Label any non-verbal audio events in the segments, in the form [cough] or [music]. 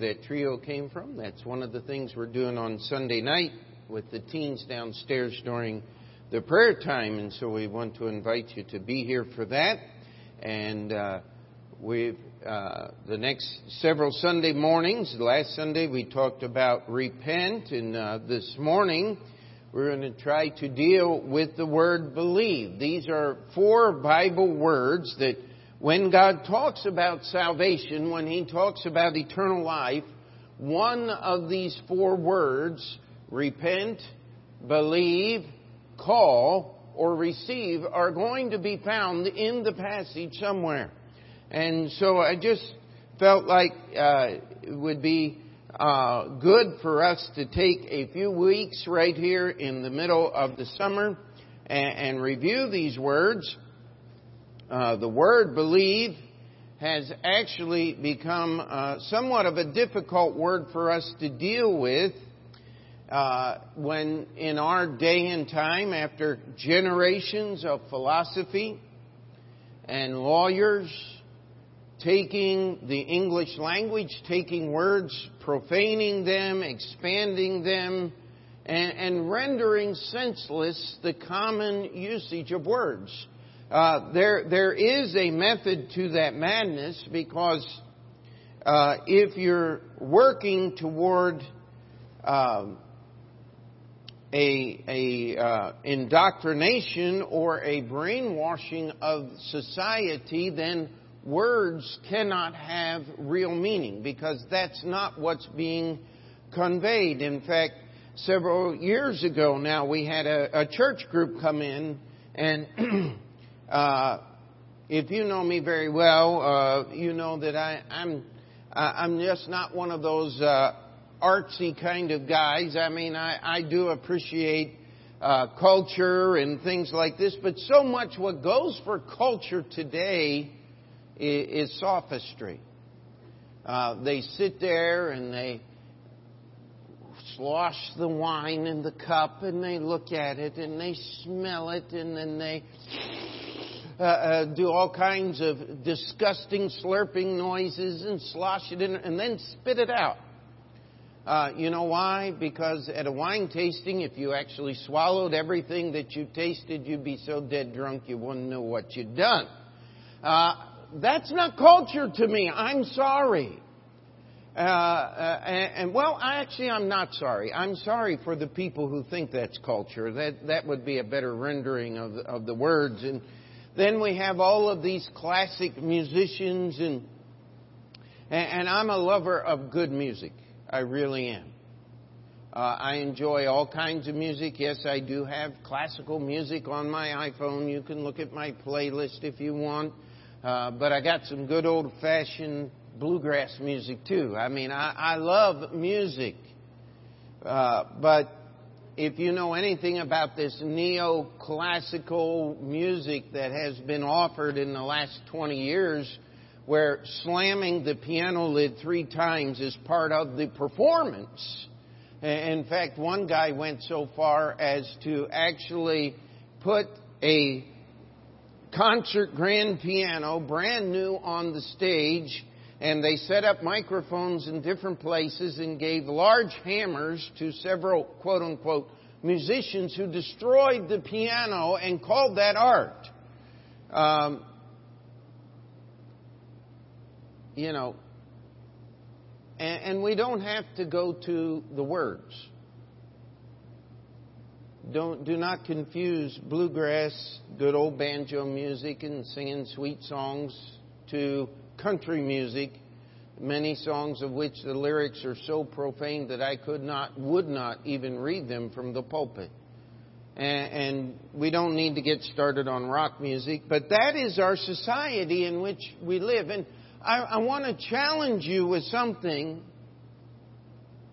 that trio came from. That's one of the things we're doing on Sunday night with the teens downstairs during the prayer time, and so we want to invite you to be here for that. And uh, we've uh, the next several Sunday mornings. Last Sunday we talked about repent, and uh, this morning we're going to try to deal with the word believe. These are four Bible words that when God talks about salvation, when He talks about eternal life, one of these four words, repent, believe, call, or receive, are going to be found in the passage somewhere. And so I just felt like uh, it would be uh, good for us to take a few weeks right here in the middle of the summer and, and review these words uh, the word believe has actually become uh, somewhat of a difficult word for us to deal with uh, when in our day and time, after generations of philosophy and lawyers taking the English language, taking words, profaning them, expanding them, and, and rendering senseless the common usage of words. Uh, there, there is a method to that madness because uh, if you're working toward um, a, a uh, indoctrination or a brainwashing of society, then words cannot have real meaning because that's not what's being conveyed. In fact, several years ago now, we had a, a church group come in and [clears throat] Uh, if you know me very well, uh, you know that I, I'm I'm just not one of those uh, artsy kind of guys. I mean, I, I do appreciate uh, culture and things like this, but so much what goes for culture today is, is sophistry. Uh, they sit there and they slosh the wine in the cup and they look at it and they smell it and then they uh, uh, do all kinds of disgusting slurping noises and slosh it in and then spit it out. Uh, you know why? Because at a wine tasting, if you actually swallowed everything that you tasted, you'd be so dead drunk you wouldn't know what you'd done. Uh, that's not culture to me. I'm sorry. Uh, uh, and, and, well, I actually, I'm not sorry. I'm sorry for the people who think that's culture. That that would be a better rendering of of the words. And then we have all of these classic musicians, and, and I'm a lover of good music. I really am. Uh, I enjoy all kinds of music. Yes, I do have classical music on my iPhone. You can look at my playlist if you want. Uh, but I got some good old fashioned bluegrass music too. I mean, I, I love music. Uh, but if you know anything about this neoclassical music that has been offered in the last 20 years, where slamming the piano lid three times is part of the performance. In fact, one guy went so far as to actually put a concert grand piano, brand new, on the stage and they set up microphones in different places and gave large hammers to several quote unquote musicians who destroyed the piano and called that art. Um, you know, and, and we don't have to go to the words. Don't, do not confuse bluegrass, good old banjo music, and singing sweet songs to country music, many songs of which the lyrics are so profane that I could not, would not even read them from the pulpit. And, and we don't need to get started on rock music, but that is our society in which we live. And I, I want to challenge you with something.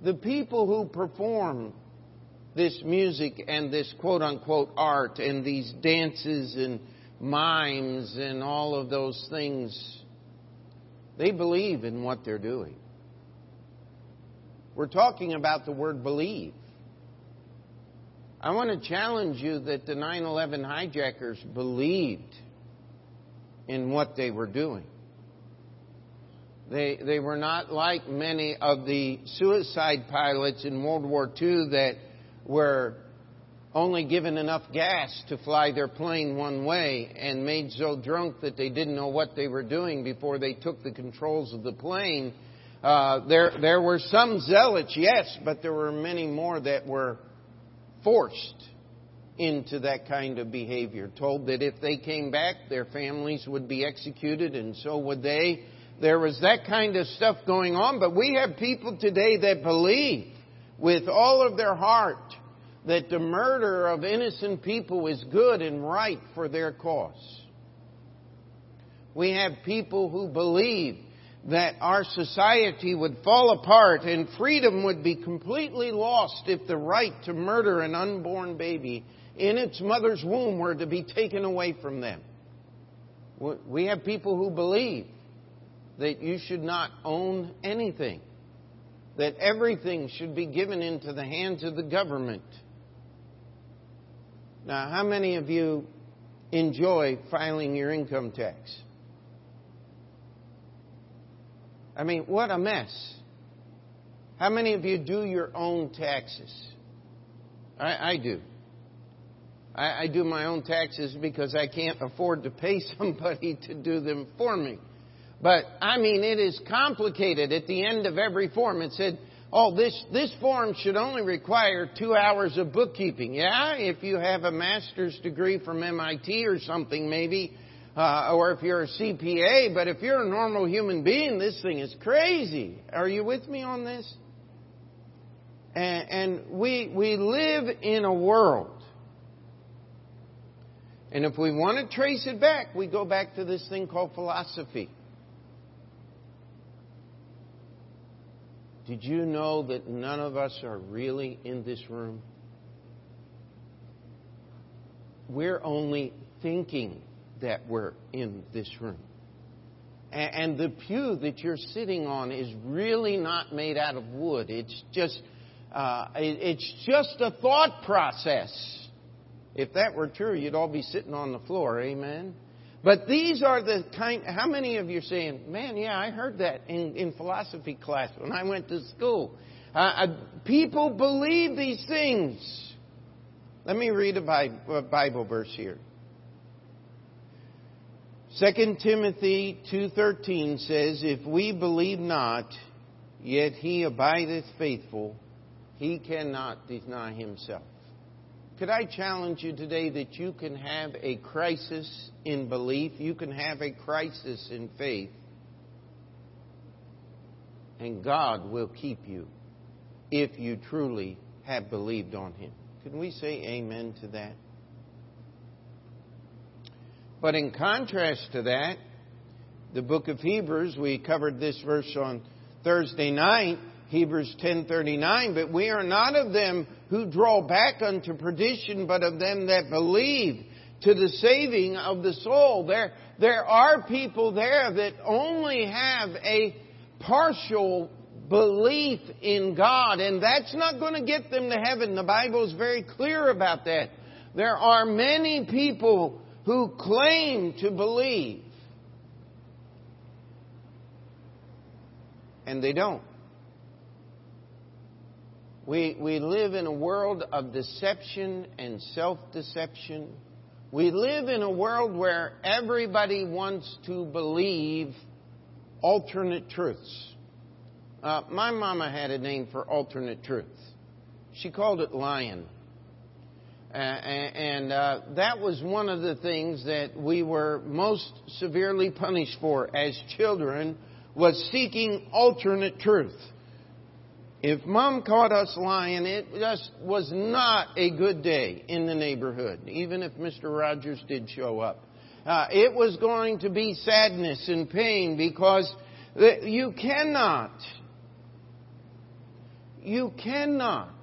The people who perform this music and this quote unquote art and these dances and mimes and all of those things they believe in what they're doing. We're talking about the word believe. I want to challenge you that the 9 11 hijackers believed in what they were doing. They, they were not like many of the suicide pilots in World War II that were only given enough gas to fly their plane one way and made so drunk that they didn't know what they were doing before they took the controls of the plane. Uh, there, there were some zealots, yes, but there were many more that were forced into that kind of behavior, told that if they came back, their families would be executed, and so would they. There was that kind of stuff going on, but we have people today that believe with all of their heart that the murder of innocent people is good and right for their cause. We have people who believe that our society would fall apart and freedom would be completely lost if the right to murder an unborn baby in its mother's womb were to be taken away from them. We have people who believe that you should not own anything, that everything should be given into the hands of the government. Now, how many of you enjoy filing your income tax? I mean, what a mess. How many of you do your own taxes? I, I do. I, I do my own taxes because I can't afford to pay [laughs] somebody to do them for me. But I mean, it is complicated. At the end of every form, it said, "Oh, this this form should only require two hours of bookkeeping." Yeah, if you have a master's degree from MIT or something, maybe, uh, or if you're a CPA. But if you're a normal human being, this thing is crazy. Are you with me on this? And, and we we live in a world and if we want to trace it back, we go back to this thing called philosophy. Did you know that none of us are really in this room? We're only thinking that we're in this room. And the pew that you're sitting on is really not made out of wood. It's just, uh, it's just a thought process. If that were true, you'd all be sitting on the floor. Amen. But these are the kind. How many of you are saying, "Man, yeah, I heard that in, in philosophy class when I went to school." Uh, uh, people believe these things. Let me read a Bible, verse here. 2 Timothy 2:13 says, "If we believe not, yet he abideth faithful; he cannot deny himself." Could I challenge you today that you can have a crisis in belief, you can have a crisis in faith, and God will keep you if you truly have believed on Him. Can we say amen to that? But in contrast to that, the book of Hebrews, we covered this verse on Thursday night, Hebrews 10:39, but we are not of them who draw back unto perdition, but of them that believe to the saving of the soul. There, there are people there that only have a partial belief in God, and that's not going to get them to heaven. The Bible is very clear about that. There are many people who claim to believe, and they don't. We, we live in a world of deception and self deception. We live in a world where everybody wants to believe alternate truths. Uh, my mama had a name for alternate truth. She called it lying. Uh, and uh, that was one of the things that we were most severely punished for as children was seeking alternate truth. If mom caught us lying, it just was not a good day in the neighborhood, even if Mr. Rogers did show up. Uh, it was going to be sadness and pain because you cannot, you cannot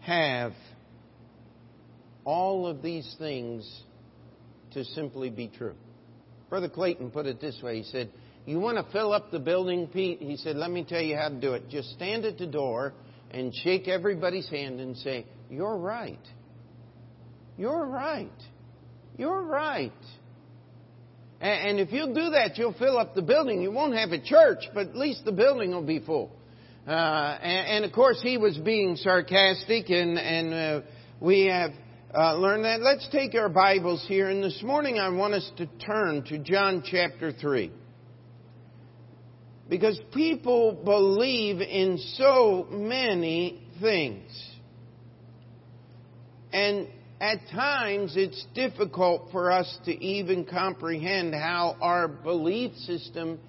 have all of these things to simply be true. Brother Clayton put it this way. He said, you want to fill up the building, Pete? He said, Let me tell you how to do it. Just stand at the door and shake everybody's hand and say, You're right. You're right. You're right. And if you'll do that, you'll fill up the building. You won't have a church, but at least the building will be full. Uh, and, and, of course, he was being sarcastic, and, and uh, we have uh, learned that. Let's take our Bibles here, and this morning I want us to turn to John chapter 3. Because people believe in so many things. And at times it's difficult for us to even comprehend how our belief system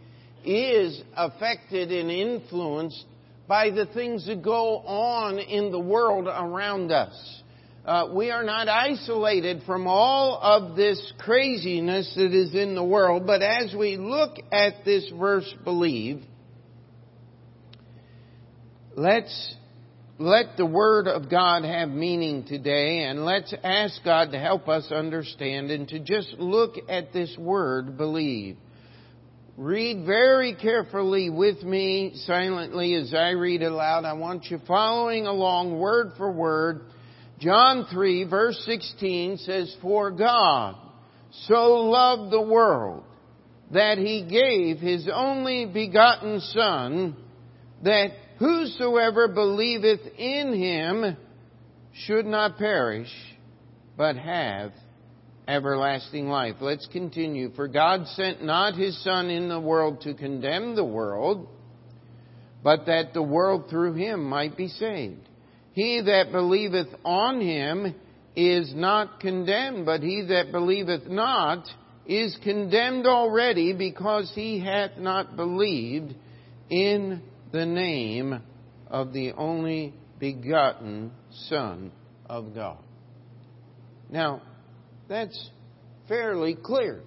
is affected and influenced by the things that go on in the world around us. Uh, we are not isolated from all of this craziness that is in the world, but as we look at this verse, believe, let's let the Word of God have meaning today, and let's ask God to help us understand and to just look at this word, believe. Read very carefully with me silently as I read aloud. I want you following along word for word John 3 verse 16 says, For God so loved the world that he gave his only begotten Son, that whosoever believeth in him should not perish, but have everlasting life. Let's continue. For God sent not his Son in the world to condemn the world, but that the world through him might be saved. He that believeth on him is not condemned, but he that believeth not is condemned already because he hath not believed in the name of the only begotten Son of God. Now, that's fairly clear.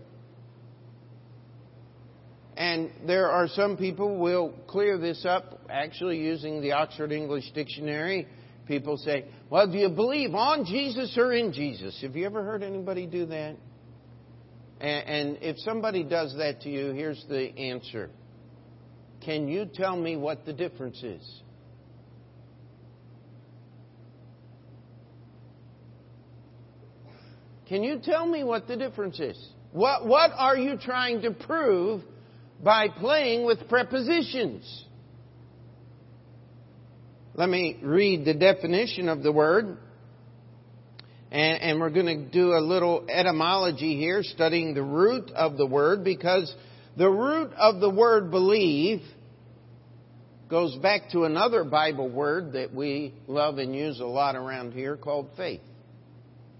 And there are some people will clear this up actually using the Oxford English Dictionary people say, Well, do you believe on Jesus or in Jesus? Have you ever heard anybody do that? And, and if somebody does that to you, here's the answer Can you tell me what the difference is? Can you tell me what the difference is? What, what are you trying to prove by playing with prepositions? Let me read the definition of the word. And, and we're going to do a little etymology here, studying the root of the word, because the root of the word believe goes back to another Bible word that we love and use a lot around here called faith.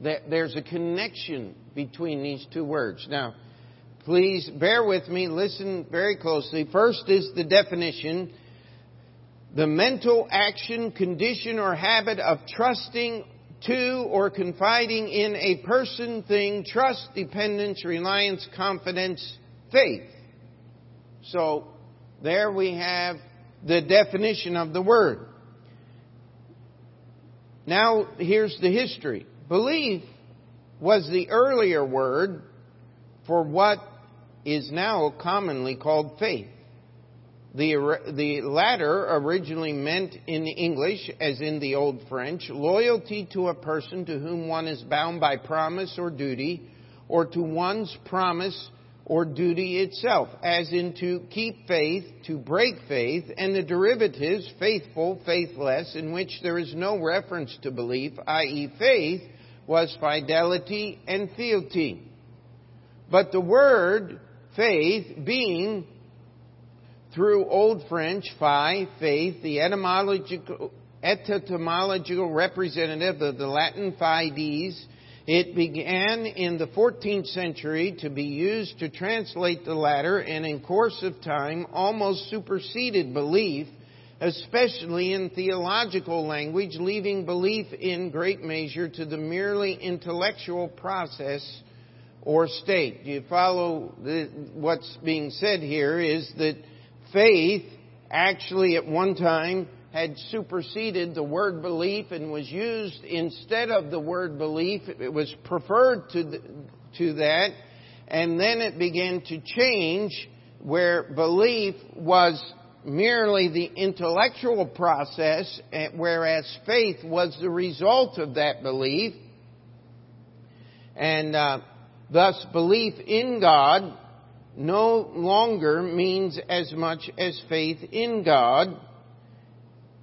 That There's a connection between these two words. Now, please bear with me, listen very closely. First is the definition the mental action, condition, or habit of trusting to or confiding in a person, thing, trust, dependence, reliance, confidence, faith. So, there we have the definition of the word. Now, here's the history. Belief was the earlier word for what is now commonly called faith. The, the latter originally meant in English, as in the Old French, loyalty to a person to whom one is bound by promise or duty, or to one's promise or duty itself, as in to keep faith, to break faith, and the derivatives, faithful, faithless, in which there is no reference to belief, i.e., faith, was fidelity and fealty. But the word faith being through Old French, fi, faith, the etymological, etymological representative of the Latin fides, it began in the 14th century to be used to translate the latter and in course of time almost superseded belief, especially in theological language, leaving belief in great measure to the merely intellectual process or state. Do you follow the, what's being said here is that faith actually at one time had superseded the word belief and was used instead of the word belief. It was preferred to, the, to that. And then it began to change where belief was merely the intellectual process, eh, whereas faith was the result of that belief. And uh, thus, belief in God no longer means as much as faith in God.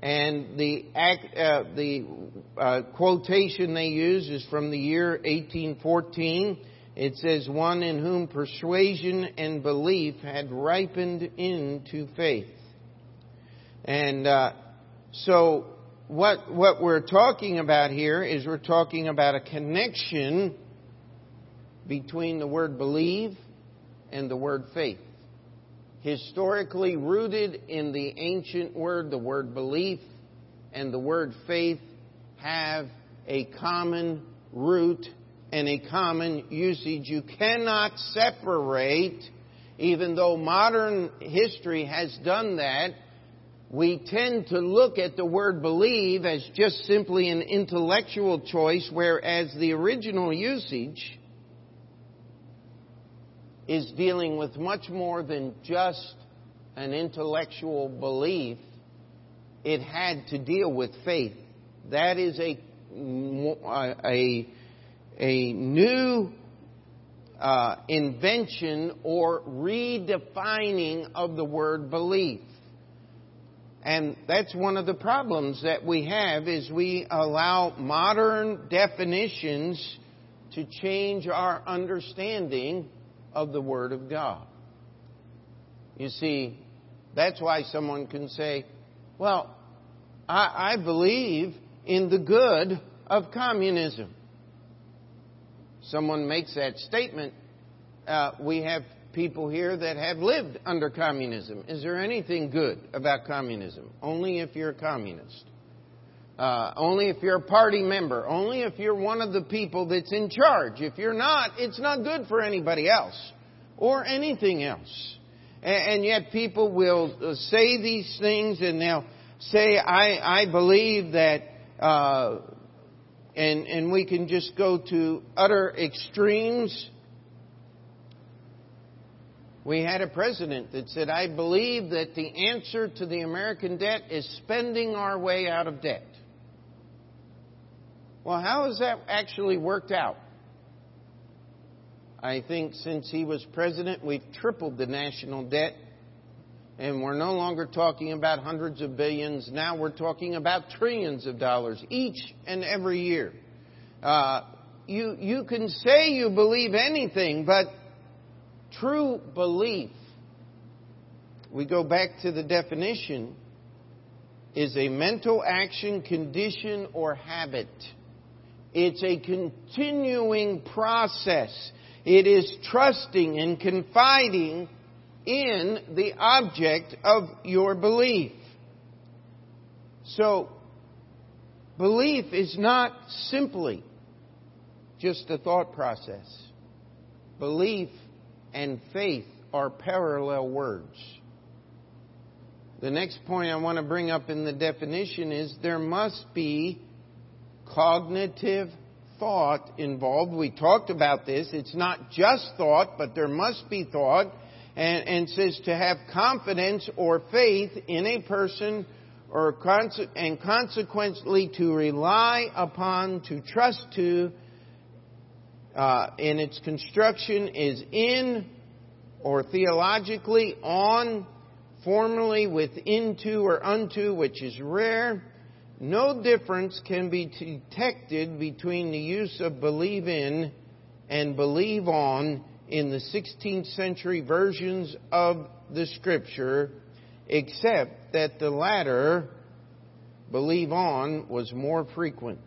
And the, uh, the uh, quotation they use is from the year 1814. It says, One in whom persuasion and belief had ripened into faith. And uh, so, what, what we're talking about here is we're talking about a connection between the word believe and the word faith. Historically rooted in the ancient word, the word belief and the word faith have a common root and a common usage. You cannot separate, even though modern history has done that, we tend to look at the word believe as just simply an intellectual choice, whereas the original usage is dealing with much more than just an intellectual belief. It had to deal with faith. That is a, a, a new uh, invention or redefining of the word belief. And that's one of the problems that we have is we allow modern definitions to change our understanding of the Word of God. You see, that's why someone can say, well, I, I believe in the good of communism. Someone makes that statement. Uh, we have people here that have lived under communism. Is there anything good about communism? Only if you're a communist. Uh, only if you're a party member. Only if you're one of the people that's in charge. If you're not, it's not good for anybody else or anything else. And, and yet people will uh, say these things and they'll say, I, I believe that, uh, and, and we can just go to utter extremes. We had a president that said, I believe that the answer to the American debt is spending our way out of debt. Well, how has that actually worked out? I think since he was president, we've tripled the national debt. And we're no longer talking about hundreds of billions. Now we're talking about trillions of dollars each and every year. Uh, you, you can say you believe anything, but true belief, we go back to the definition, is a mental action, condition, or habit. It's a continuing process. It is trusting and confiding in the object of your belief. So, belief is not simply just a thought process. Belief and faith are parallel words. The next point I want to bring up in the definition is there must be cognitive thought involved. We talked about this. It's not just thought, but there must be thought. And, and says to have confidence or faith in a person or and consequently to rely upon, to trust to, uh, in its construction is in or theologically on, formally with into or unto, which is rare no difference can be detected between the use of believe in and believe on in the 16th century versions of the scripture, except that the latter, believe on, was more frequent.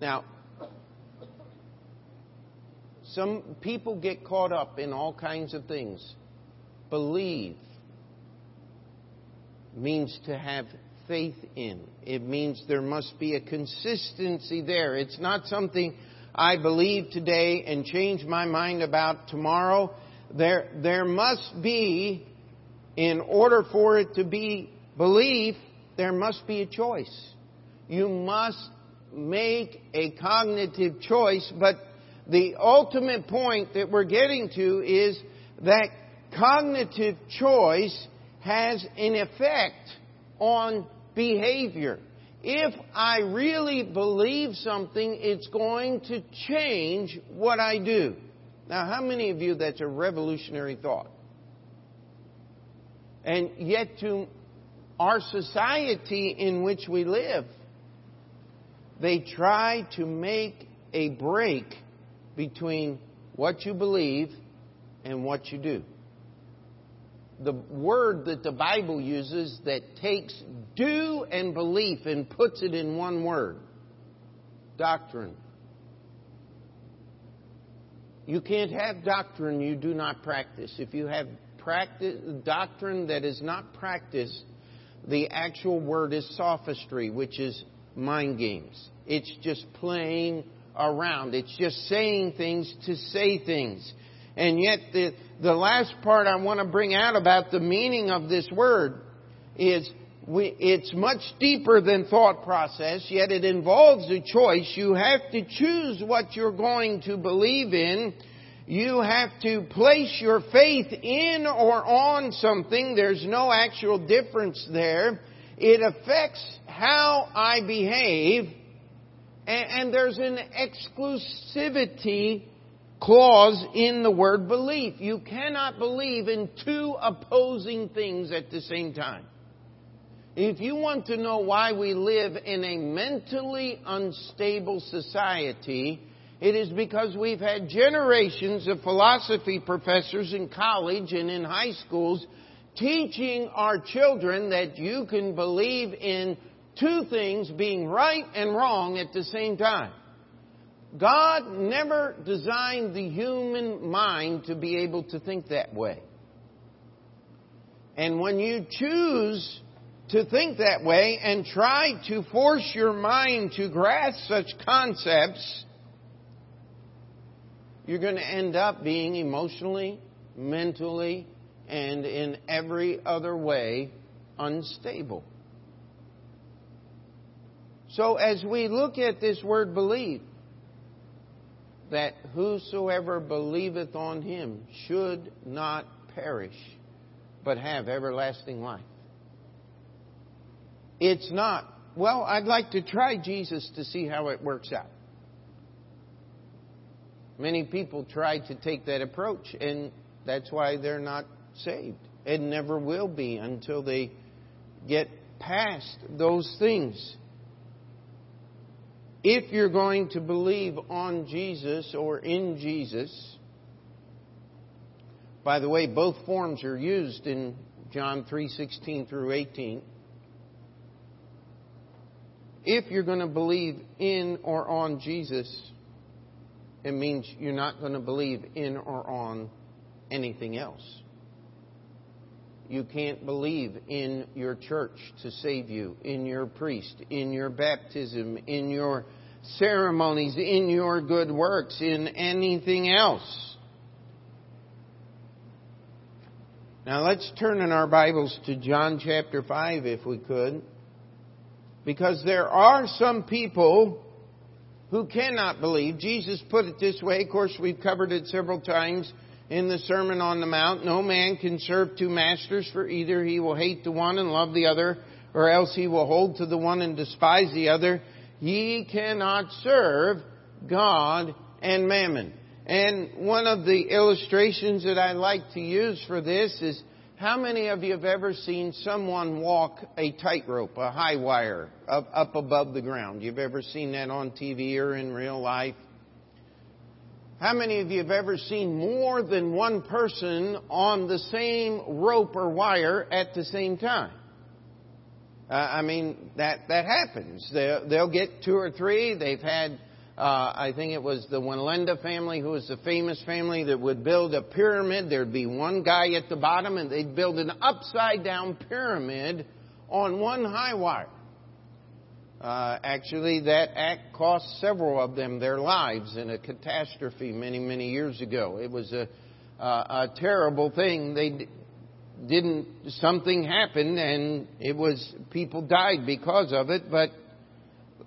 Now, some people get caught up in all kinds of things. Believe means to have faith in. It means there must be a consistency there. It's not something I believe today and change my mind about tomorrow. There, there must be, in order for it to be belief, there must be a choice. You must make a cognitive choice, but the ultimate point that we're getting to is that cognitive choice has an effect on behavior. If I really believe something, it's going to change what I do. Now, how many of you that's a revolutionary thought? And yet, to our society in which we live, they try to make a break between what you believe and what you do. The word that the Bible uses that takes do and belief and puts it in one word doctrine. You can't have doctrine you do not practice. If you have practice, doctrine that is not practiced, the actual word is sophistry, which is mind games. It's just playing around. It's just saying things to say things. And yet, the, the last part I want to bring out about the meaning of this word is we, it's much deeper than thought process, yet it involves a choice. You have to choose what you're going to believe in. You have to place your faith in or on something. There's no actual difference there. It affects how I behave. And, and there's an exclusivity clause in the word belief. You cannot believe in two opposing things at the same time. If you want to know why we live in a mentally unstable society, it is because we've had generations of philosophy professors in college and in high schools teaching our children that you can believe in two things being right and wrong at the same time. God never designed the human mind to be able to think that way. And when you choose to think that way and try to force your mind to grasp such concepts, you're going to end up being emotionally, mentally, and in every other way unstable. So, as we look at this word believe, that whosoever believeth on him should not perish, but have everlasting life. It's not, well, I'd like to try Jesus to see how it works out. Many people try to take that approach, and that's why they're not saved and never will be until they get past those things. If you're going to believe on Jesus or in Jesus, by the way, both forms are used in John 3:16 through 18 if you're going to believe in or on Jesus, it means you're not going to believe in or on anything else. You can't believe in your church to save you, in your priest, in your baptism, in your ceremonies, in your good works, in anything else. Now let's turn in our Bibles to John chapter 5 if we could. Because there are some people who cannot believe. Jesus put it this way. Of course, we've covered it several times in the Sermon on the Mount. No man can serve two masters, for either he will hate the one and love the other, or else he will hold to the one and despise the other. Ye cannot serve God and mammon. And one of the illustrations that I like to use for this is how many of you have ever seen someone walk a tightrope, a high wire, up, up above the ground? You've ever seen that on TV or in real life? How many of you have ever seen more than one person on the same rope or wire at the same time? Uh, I mean, that, that happens. They'll, they'll get two or three. They've had uh, I think it was the Wallenda family, who was the famous family that would build a pyramid. There'd be one guy at the bottom, and they'd build an upside down pyramid on one high wire. Uh, actually, that act cost several of them their lives in a catastrophe many, many years ago. It was a, uh, a terrible thing. They didn't, something happened, and it was, people died because of it, but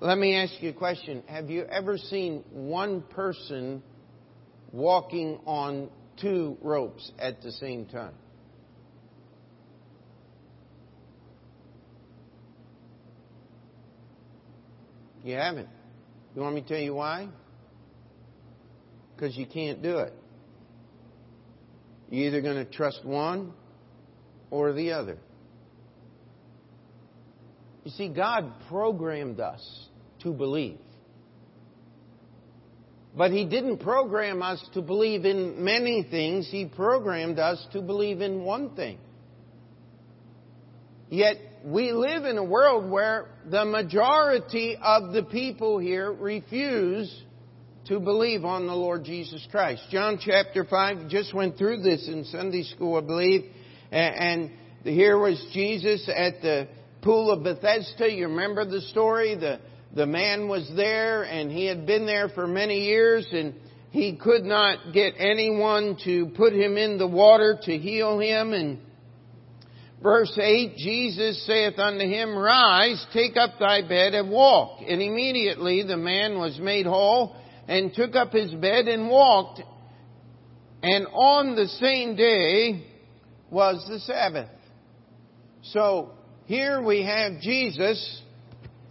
let me ask you a question. Have you ever seen one person walking on two ropes at the same time? You haven't. You want me to tell you why? Because you can't do it. You're either going to trust one or the other. You see, God programmed us to believe. But He didn't program us to believe in many things. He programmed us to believe in one thing. Yet we live in a world where the majority of the people here refuse to believe on the Lord Jesus Christ. John chapter 5 just went through this in Sunday school, I believe. And here was Jesus at the pool of Bethesda. You remember the story? The, the man was there and he had been there for many years and he could not get anyone to put him in the water to heal him and Verse 8, Jesus saith unto him, Rise, take up thy bed and walk. And immediately the man was made whole and took up his bed and walked. And on the same day was the Sabbath. So here we have Jesus,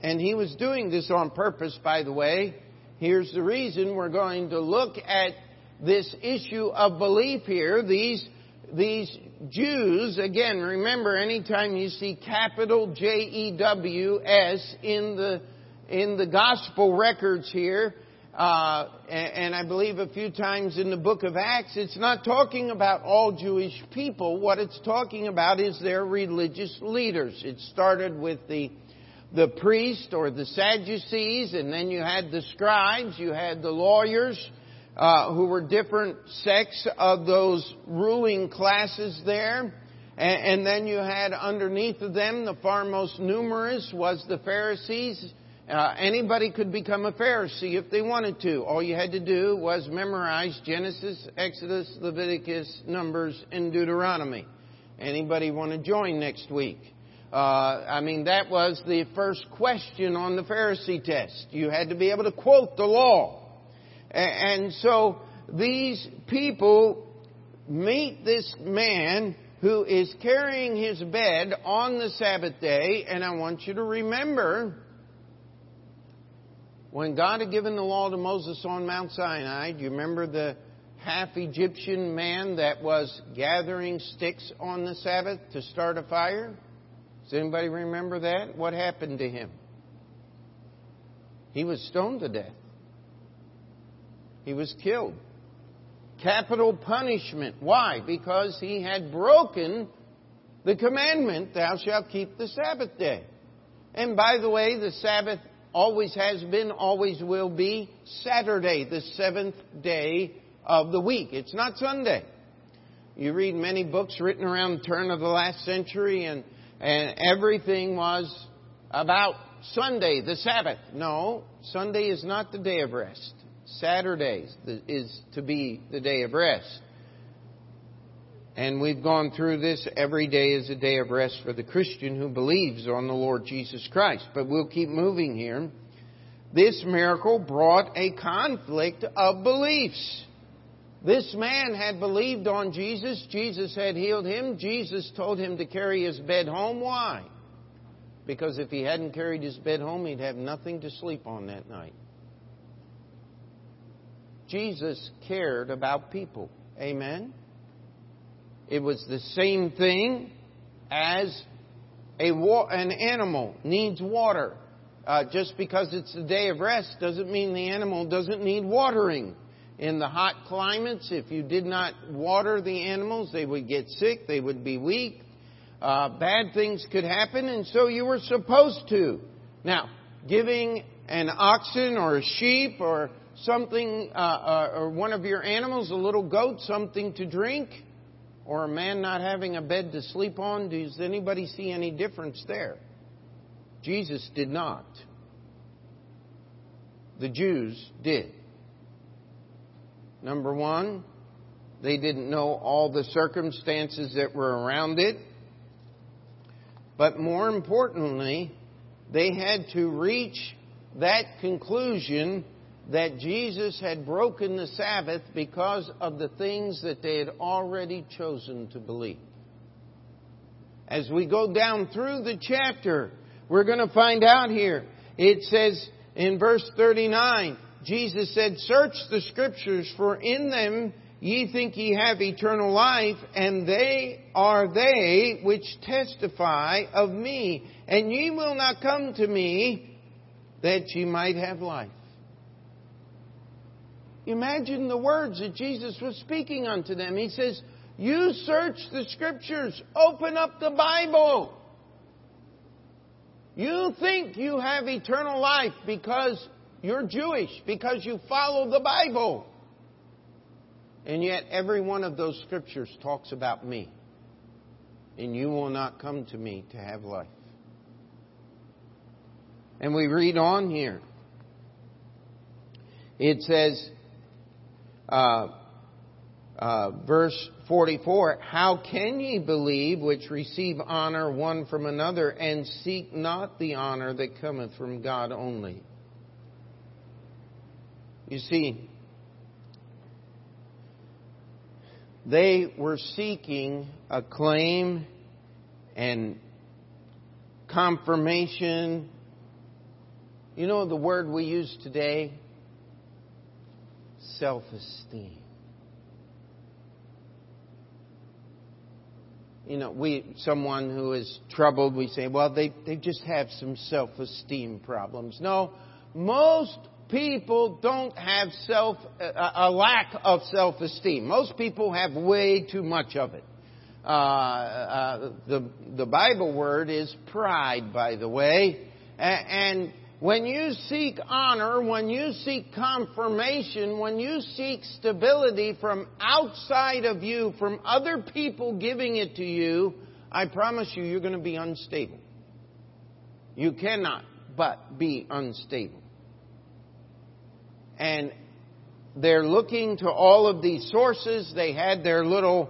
and he was doing this on purpose, by the way. Here's the reason we're going to look at this issue of belief here. These these Jews, again, remember anytime you see capital J-E-W-S in the, in the gospel records here, uh, and, and I believe a few times in the book of Acts, it's not talking about all Jewish people. What it's talking about is their religious leaders. It started with the, the priest or the Sadducees, and then you had the scribes, you had the lawyers, uh, who were different sects of those ruling classes there. And, and, then you had underneath of them, the far most numerous was the Pharisees. Uh, anybody could become a Pharisee if they wanted to. All you had to do was memorize Genesis, Exodus, Leviticus, Numbers, and Deuteronomy. Anybody want to join next week? Uh, I mean, that was the first question on the Pharisee test. You had to be able to quote the law. And so these people meet this man who is carrying his bed on the Sabbath day, and I want you to remember when God had given the law to Moses on Mount Sinai, do you remember the half Egyptian man that was gathering sticks on the Sabbath to start a fire? Does anybody remember that? What happened to him? He was stoned to death. He was killed. Capital punishment. Why? Because he had broken the commandment, thou shalt keep the Sabbath day. And by the way, the Sabbath always has been, always will be Saturday, the seventh day of the week. It's not Sunday. You read many books written around the turn of the last century and, and everything was about Sunday, the Sabbath. No, Sunday is not the day of rest. Saturdays is to be the day of rest. And we've gone through this. Every day is a day of rest for the Christian who believes on the Lord Jesus Christ. But we'll keep moving here. This miracle brought a conflict of beliefs. This man had believed on Jesus. Jesus had healed him. Jesus told him to carry his bed home. Why? Because if he hadn't carried his bed home, he'd have nothing to sleep on that night. Jesus cared about people. Amen? It was the same thing as a wa- an animal needs water. Uh, just because it's the day of rest doesn't mean the animal doesn't need watering. In the hot climates, if you did not water the animals, they would get sick, they would be weak, uh, bad things could happen, and so you were supposed to. Now, giving an oxen or a sheep or something, uh, uh, or one of your animals, a little goat, something to drink, or a man not having a bed to sleep on? Does anybody see any difference there? Jesus did not. The Jews did. Number one, they didn't know all the circumstances that were around it. But more importantly, they had to reach that conclusion that Jesus had broken the Sabbath because of the things that they had already chosen to believe. As we go down through the chapter, we're going to find out here. It says in verse 39, Jesus said, Search the scriptures, for in them Ye think ye have eternal life, and they are they which testify of me. And ye will not come to me that ye might have life. Imagine the words that Jesus was speaking unto them. He says, You search the Scriptures, open up the Bible. You think you have eternal life because you're Jewish, because you follow the Bible. And yet, every one of those scriptures talks about me. And you will not come to me to have life. And we read on here. It says, uh, uh, verse 44 How can ye believe which receive honor one from another and seek not the honor that cometh from God only? You see, they were seeking acclaim and confirmation. You know the word we use today? Self esteem. You know, we someone who is troubled, we say, well, they, they just have some self esteem problems. No, most people don't have self, a lack of self-esteem. Most people have way too much of it. Uh, uh, the, the Bible word is pride, by the way. And when you seek honor, when you seek confirmation, when you seek stability from outside of you, from other people giving it to you, I promise you, you're going to be unstable. You cannot but be unstable and they're looking to all of these sources. They had their little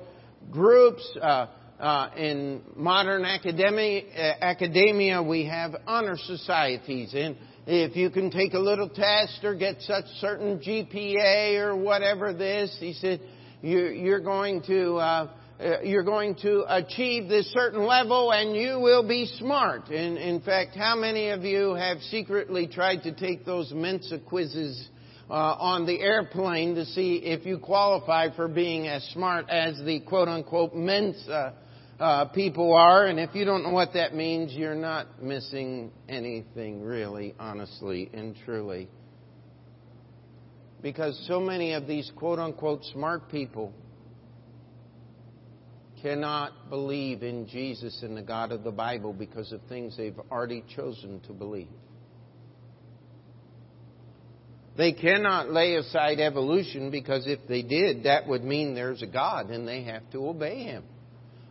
groups. Uh, uh, in modern academia, uh, academia, we have honor societies. And if you can take a little test or get such certain GPA or whatever this, he said, you're, you're going to, uh, uh, you're going to achieve this certain level and you will be smart. And in fact, how many of you have secretly tried to take those Mensa quizzes uh, on the airplane to see if you qualify for being as smart as the quote unquote Mensa uh, people are. And if you don't know what that means, you're not missing anything really, honestly and truly. Because so many of these quote unquote smart people cannot believe in Jesus and the God of the Bible because of things they've already chosen to believe. They cannot lay aside evolution because if they did, that would mean there's a God and they have to obey Him.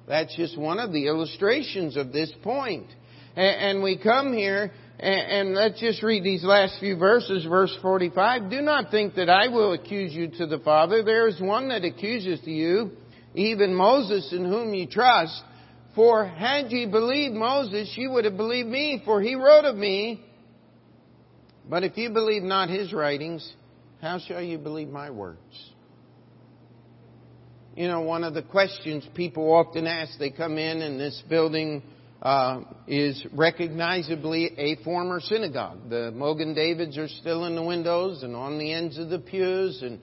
That's just one of the illustrations of this point. And we come here and let's just read these last few verses, verse 45. Do not think that I will accuse you to the Father. There is one that accuses you, even Moses in whom you trust. For had ye believed Moses, ye would have believed me, for he wrote of me. But if you believe not his writings, how shall you believe my words? You know, one of the questions people often ask, they come in and this building uh, is recognizably a former synagogue. The Mogen Davids are still in the windows and on the ends of the pews, and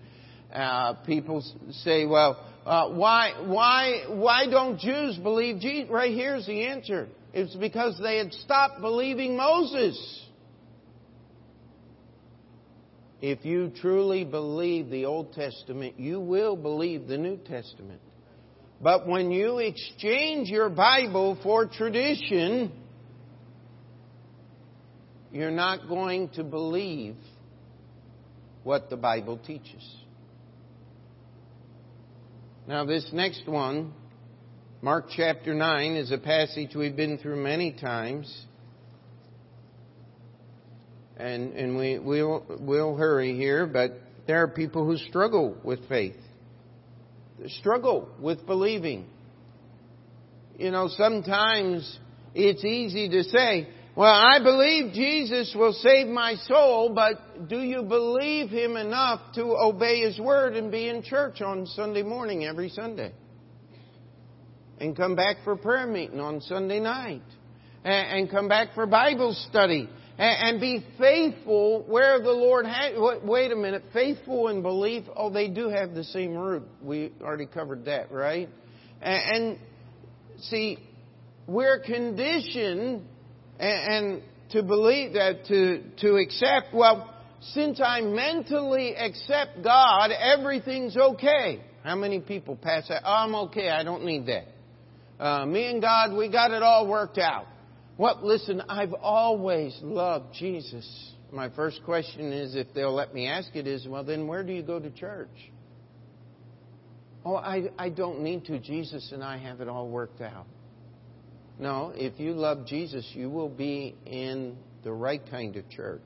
uh, people say, "Well, uh, why, why, why don't Jews believe Jesus?" Right here's the answer: It's because they had stopped believing Moses. If you truly believe the Old Testament, you will believe the New Testament. But when you exchange your Bible for tradition, you're not going to believe what the Bible teaches. Now, this next one, Mark chapter 9, is a passage we've been through many times and, and we, we'll, we'll hurry here, but there are people who struggle with faith, struggle with believing. You know, sometimes it's easy to say, well, I believe Jesus will save my soul, but do you believe Him enough to obey His Word and be in church on Sunday morning every Sunday? And come back for prayer meeting on Sunday night? And come back for Bible study and, be faithful where the Lord has. Wait a minute, faithful in belief. Oh, they do have the same root. We already covered that, right? And, see, we're conditioned and, to believe that to to accept. Well, since I mentally accept God, everything's okay. How many people pass that? Oh, I'm okay. I don't need that. Uh, me and God, we got it all worked out. What? Listen, I've always loved Jesus. My first question is, if they'll let me ask it, is, well, then where do you go to church? Oh, I, I don't need to. Jesus and I have it all worked out. No, if you love Jesus, you will be in the right kind of church.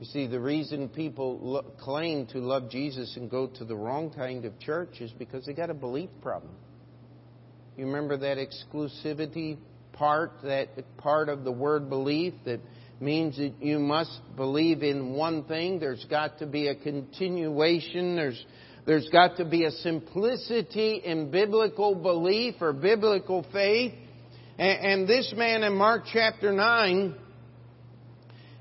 You see, the reason people lo- claim to love Jesus and go to the wrong kind of church is because they got a belief problem. You remember that exclusivity part, that part of the word belief that means that you must believe in one thing. There's got to be a continuation. There's, there's got to be a simplicity in biblical belief or biblical faith. And, and this man in Mark chapter 9,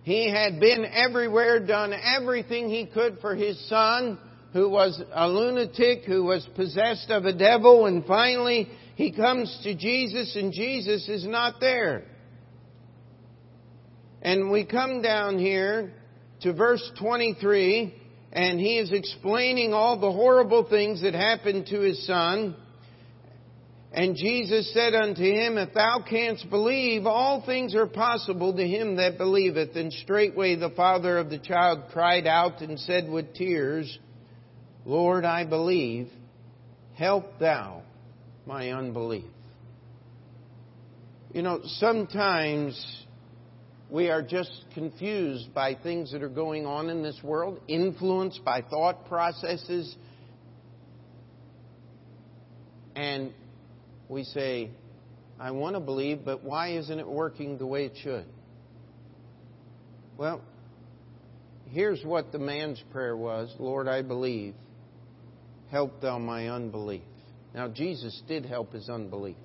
he had been everywhere, done everything he could for his son, who was a lunatic, who was possessed of a devil, and finally he comes to Jesus and Jesus is not there. And we come down here to verse 23, and he is explaining all the horrible things that happened to his son. And Jesus said unto him, If thou canst believe, all things are possible to him that believeth. And straightway the father of the child cried out and said with tears, Lord, I believe, help thou my unbelief. You know, sometimes we are just confused by things that are going on in this world, influenced by thought processes, and we say, I want to believe, but why isn't it working the way it should? Well, here's what the man's prayer was Lord, I believe. Help thou my unbelief. Now, Jesus did help his unbelief.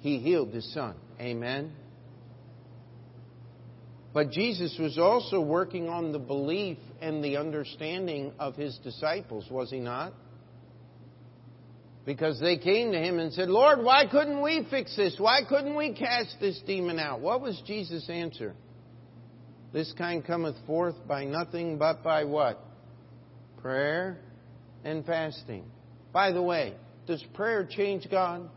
He healed his son. Amen. But Jesus was also working on the belief and the understanding of his disciples, was he not? Because they came to him and said, Lord, why couldn't we fix this? Why couldn't we cast this demon out? What was Jesus' answer? This kind cometh forth by nothing but by what? Prayer and fasting. By the way, does prayer change God?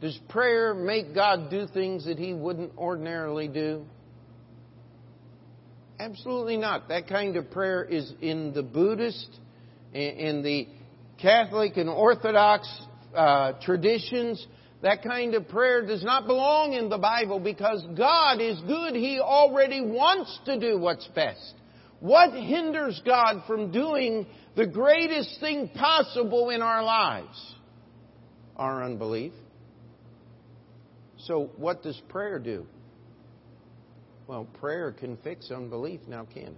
Does prayer make God do things that he wouldn't ordinarily do? Absolutely not. That kind of prayer is in the Buddhist, in the Catholic and Orthodox uh, traditions, that kind of prayer does not belong in the Bible because God is good. He already wants to do what's best. What hinders God from doing the greatest thing possible in our lives? Our unbelief. So, what does prayer do? Well, prayer can fix unbelief, now can it?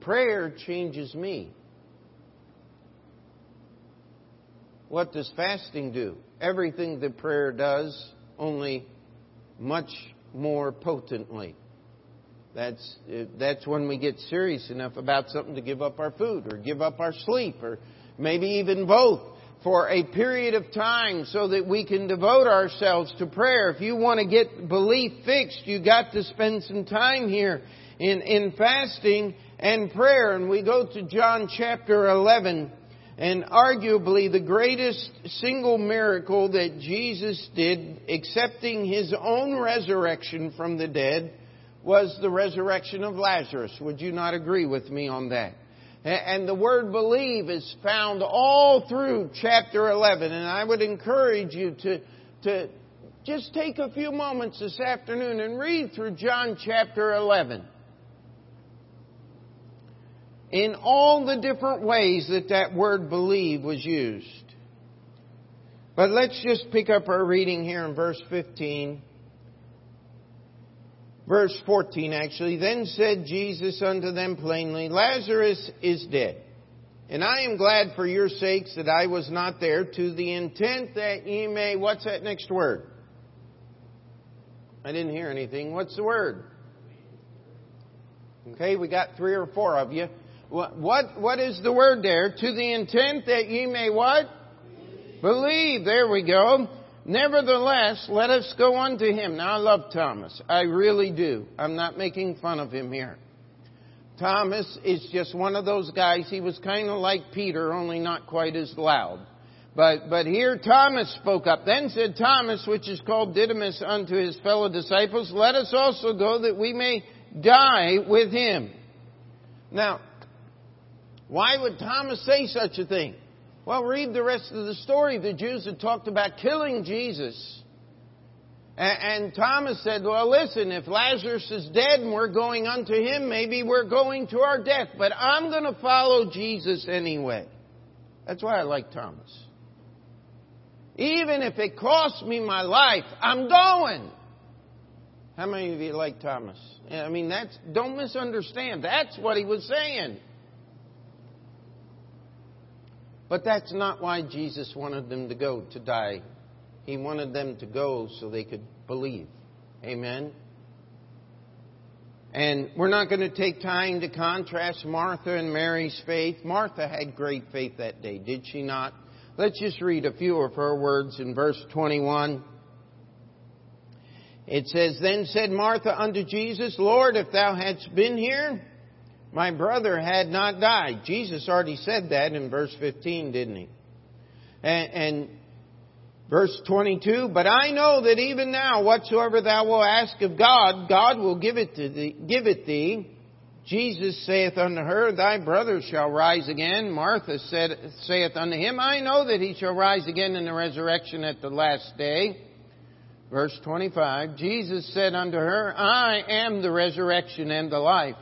Prayer changes me. What does fasting do? Everything that prayer does, only much more potently. That's, that's when we get serious enough about something to give up our food or give up our sleep or maybe even both for a period of time so that we can devote ourselves to prayer. If you want to get belief fixed, you got to spend some time here in, in fasting and prayer. And we go to John chapter 11 and arguably the greatest single miracle that Jesus did, accepting his own resurrection from the dead, was the resurrection of Lazarus. Would you not agree with me on that? And the word believe is found all through chapter 11. And I would encourage you to, to just take a few moments this afternoon and read through John chapter 11 in all the different ways that that word believe was used. But let's just pick up our reading here in verse 15. Verse 14 actually. Then said Jesus unto them plainly, Lazarus is dead. And I am glad for your sakes that I was not there to the intent that ye may, what's that next word? I didn't hear anything. What's the word? Okay, we got three or four of you. What, what, what is the word there? To the intent that ye may what? Believe. Believe. There we go. Nevertheless, let us go unto him. Now I love Thomas. I really do. I'm not making fun of him here. Thomas is just one of those guys. He was kind of like Peter, only not quite as loud. But, but here Thomas spoke up. Then said Thomas, which is called Didymus, unto his fellow disciples, Let us also go that we may die with him. Now, why would Thomas say such a thing? Well, read the rest of the story. The Jews had talked about killing Jesus. And, and Thomas said, Well, listen, if Lazarus is dead and we're going unto him, maybe we're going to our death. But I'm going to follow Jesus anyway. That's why I like Thomas. Even if it costs me my life, I'm going. How many of you like Thomas? I mean, that's, don't misunderstand. That's what he was saying. But that's not why Jesus wanted them to go to die. He wanted them to go so they could believe. Amen. And we're not going to take time to contrast Martha and Mary's faith. Martha had great faith that day, did she not? Let's just read a few of her words in verse 21. It says, Then said Martha unto Jesus, Lord, if thou hadst been here, my brother had not died. Jesus already said that in verse 15, didn't he? And, and verse 22, But I know that even now, whatsoever thou wilt ask of God, God will give it, to thee, give it thee. Jesus saith unto her, Thy brother shall rise again. Martha said, saith unto him, I know that he shall rise again in the resurrection at the last day. Verse 25, Jesus said unto her, I am the resurrection and the life.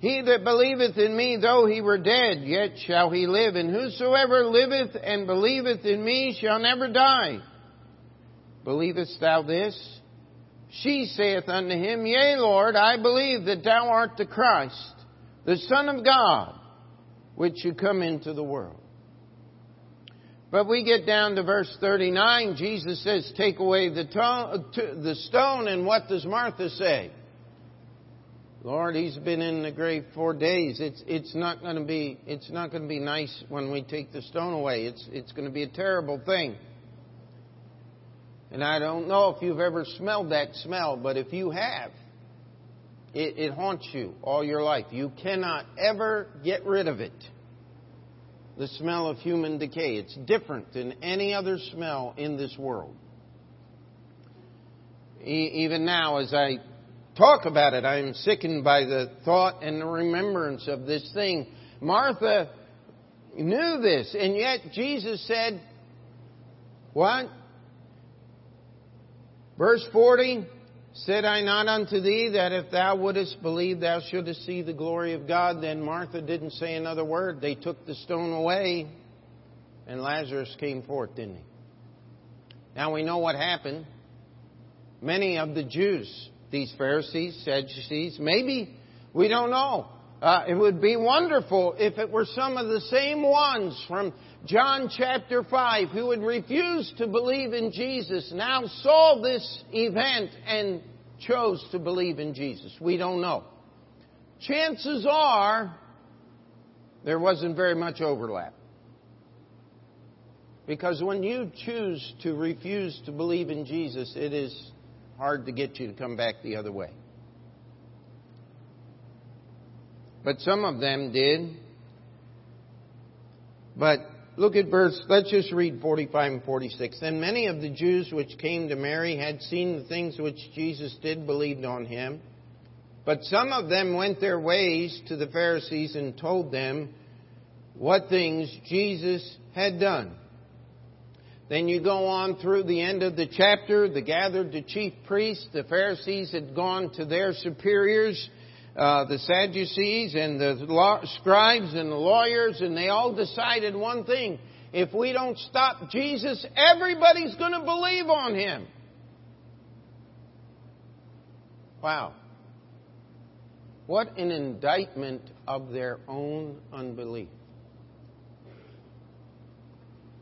He that believeth in me, though he were dead, yet shall he live. And whosoever liveth and believeth in me shall never die. Believest thou this? She saith unto him, Yea, Lord, I believe that thou art the Christ, the Son of God, which should come into the world. But we get down to verse 39. Jesus says, Take away the, to- the stone, and what does Martha say? Lord, he's been in the grave four days. It's, it's not going to be, it's not going to be nice when we take the stone away. It's, it's going to be a terrible thing. And I don't know if you've ever smelled that smell, but if you have, it, it haunts you all your life. You cannot ever get rid of it. The smell of human decay. It's different than any other smell in this world. E- even now, as I talk about it, I am sickened by the thought and the remembrance of this thing. Martha knew this, and yet Jesus said, What? Verse 40 Said I not unto thee that if thou wouldest believe thou shouldest see the glory of God? Then Martha didn't say another word. They took the stone away, and Lazarus came forth, didn't he? Now we know what happened. Many of the Jews, these Pharisees, Sadducees, maybe, we don't know. Uh, it would be wonderful if it were some of the same ones from John chapter 5 who would refuse to believe in Jesus now saw this event and chose to believe in Jesus. We don't know. Chances are there wasn't very much overlap. Because when you choose to refuse to believe in Jesus, it is hard to get you to come back the other way. But some of them did. But look at verse, let's just read 45 and 46. Then many of the Jews which came to Mary had seen the things which Jesus did, believed on him. But some of them went their ways to the Pharisees and told them what things Jesus had done. Then you go on through the end of the chapter. The gathered the chief priests. The Pharisees had gone to their superiors uh, the Sadducees and the law, scribes and the lawyers, and they all decided one thing. If we don't stop Jesus, everybody's going to believe on him. Wow. What an indictment of their own unbelief.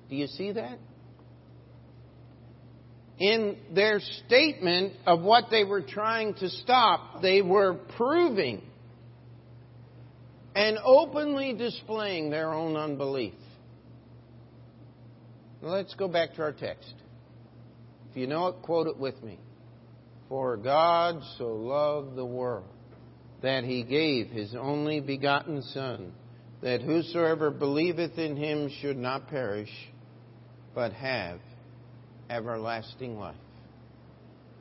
Do you see that? In their statement of what they were trying to stop, they were proving and openly displaying their own unbelief. Let's go back to our text. If you know it, quote it with me. For God so loved the world that he gave his only begotten Son, that whosoever believeth in him should not perish, but have everlasting life.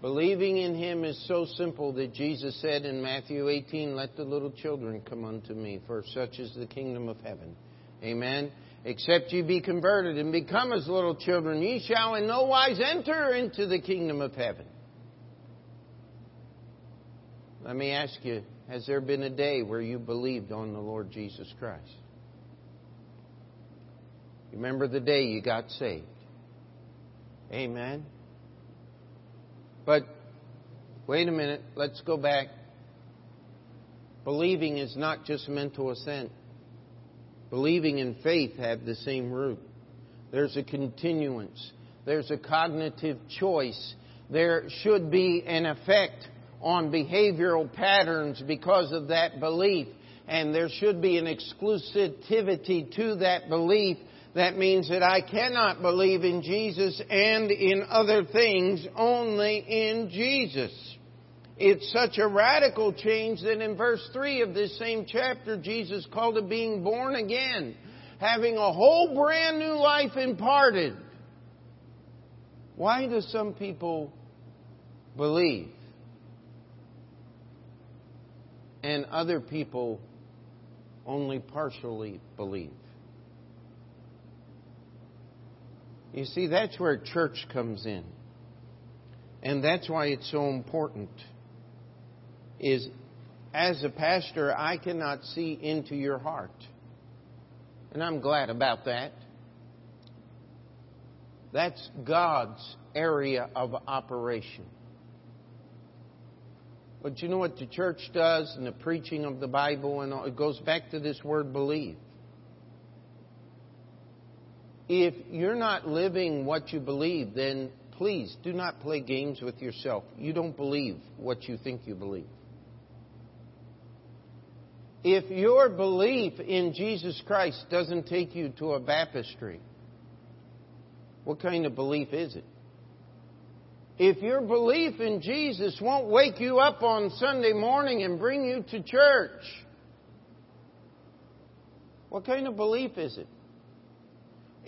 Believing in him is so simple that Jesus said in Matthew 18, Let the little children come unto me, for such is the kingdom of heaven. Amen. Except ye be converted and become as little children, ye shall in no wise enter into the kingdom of heaven. Let me ask you, has there been a day where you believed on the Lord Jesus Christ? Remember the day you got saved. Amen. But wait a minute, let's go back. Believing is not just mental assent. Believing and faith have the same root. There's a continuance. There's a cognitive choice. There should be an effect on behavioral patterns because of that belief. And there should be an exclusivity to that belief. That means that I cannot believe in Jesus and in other things, only in Jesus. It's such a radical change that in verse 3 of this same chapter, Jesus called it being born again, having a whole brand new life imparted. Why do some people believe and other people only partially believe? You see, that's where church comes in. And that's why it's so important is as a pastor, I cannot see into your heart. And I'm glad about that. That's God's area of operation. But you know what the church does and the preaching of the Bible and all, it goes back to this word believe. If you're not living what you believe, then please do not play games with yourself. You don't believe what you think you believe. If your belief in Jesus Christ doesn't take you to a baptistry, what kind of belief is it? If your belief in Jesus won't wake you up on Sunday morning and bring you to church, what kind of belief is it?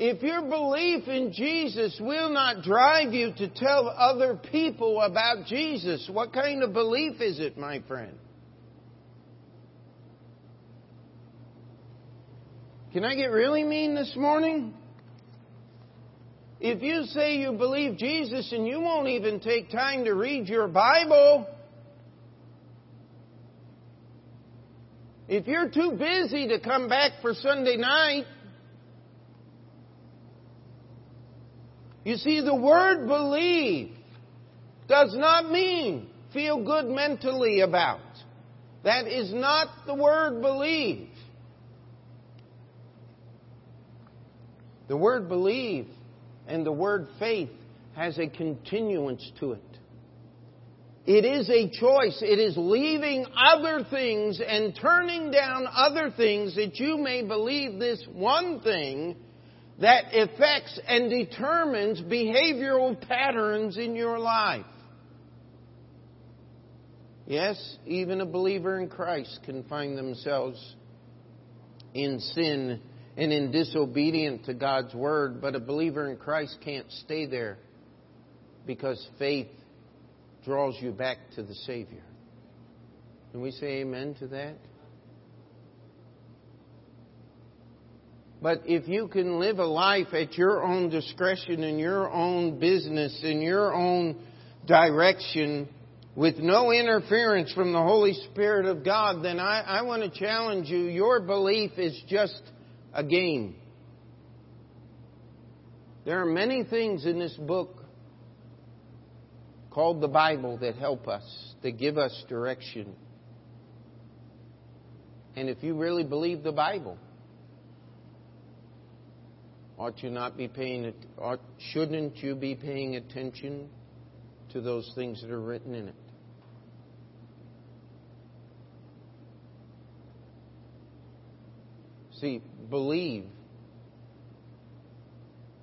If your belief in Jesus will not drive you to tell other people about Jesus, what kind of belief is it, my friend? Can I get really mean this morning? If you say you believe Jesus and you won't even take time to read your Bible, if you're too busy to come back for Sunday night, you see, the word believe does not mean feel good mentally about. That is not the word believe. The word believe and the word faith has a continuance to it. It is a choice. It is leaving other things and turning down other things that you may believe this one thing that affects and determines behavioral patterns in your life. Yes, even a believer in Christ can find themselves in sin and in disobedient to God's word, but a believer in Christ can't stay there because faith draws you back to the Savior. Can we say amen to that? But if you can live a life at your own discretion, in your own business, in your own direction, with no interference from the Holy Spirit of God, then I, I want to challenge you. Your belief is just a game. There are many things in this book called the Bible that help us, that give us direction. And if you really believe the Bible, ought you not be paying ought, shouldn't you be paying attention to those things that are written in it. See, believe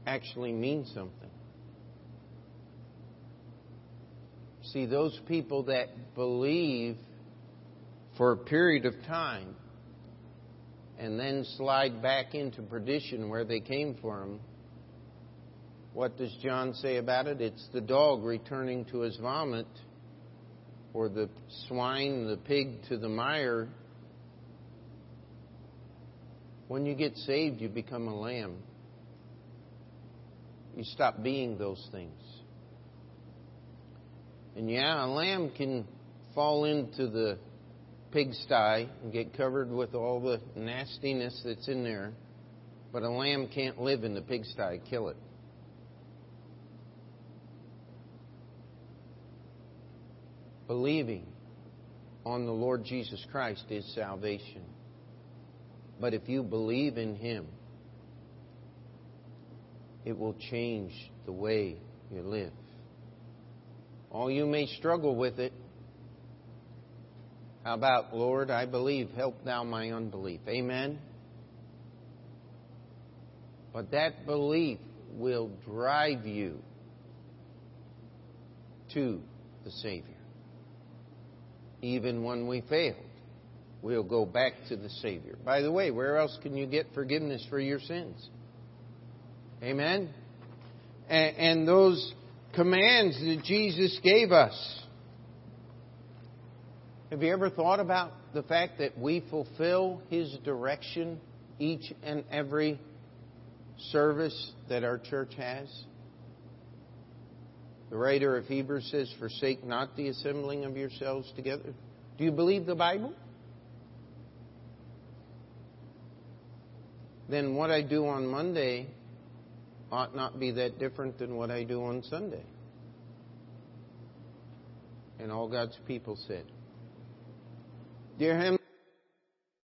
actually means something. See, those people that believe for a period of time and then slide back into perdition where they came from, what does John say about it? It's the dog returning to his vomit, or the swine, the pig to the mire. When you get saved, you become a lamb. You stop being those things. And yeah, a lamb can fall into the pigsty and get covered with all the nastiness that's in there, but a lamb can't live in the pigsty. Kill it. Believing on the Lord Jesus Christ is salvation. But if you believe in Him, it will change the way you live. All you may struggle with it. How about, Lord, I believe, help thou my unbelief? Amen? But that belief will drive you to the Savior even when we failed. We'll go back to the Savior. By the way, where else can you get forgiveness for your sins? Amen? And, those commands that Jesus gave us. Have you ever thought about the fact that we fulfill His direction each and every service that our church has? The writer of Hebrews says, Forsake not the assembling of yourselves together. Do you believe the Bible? Then what I do on Monday ought not be that different than what I do on Sunday. And all God's people said, Dear Heavenly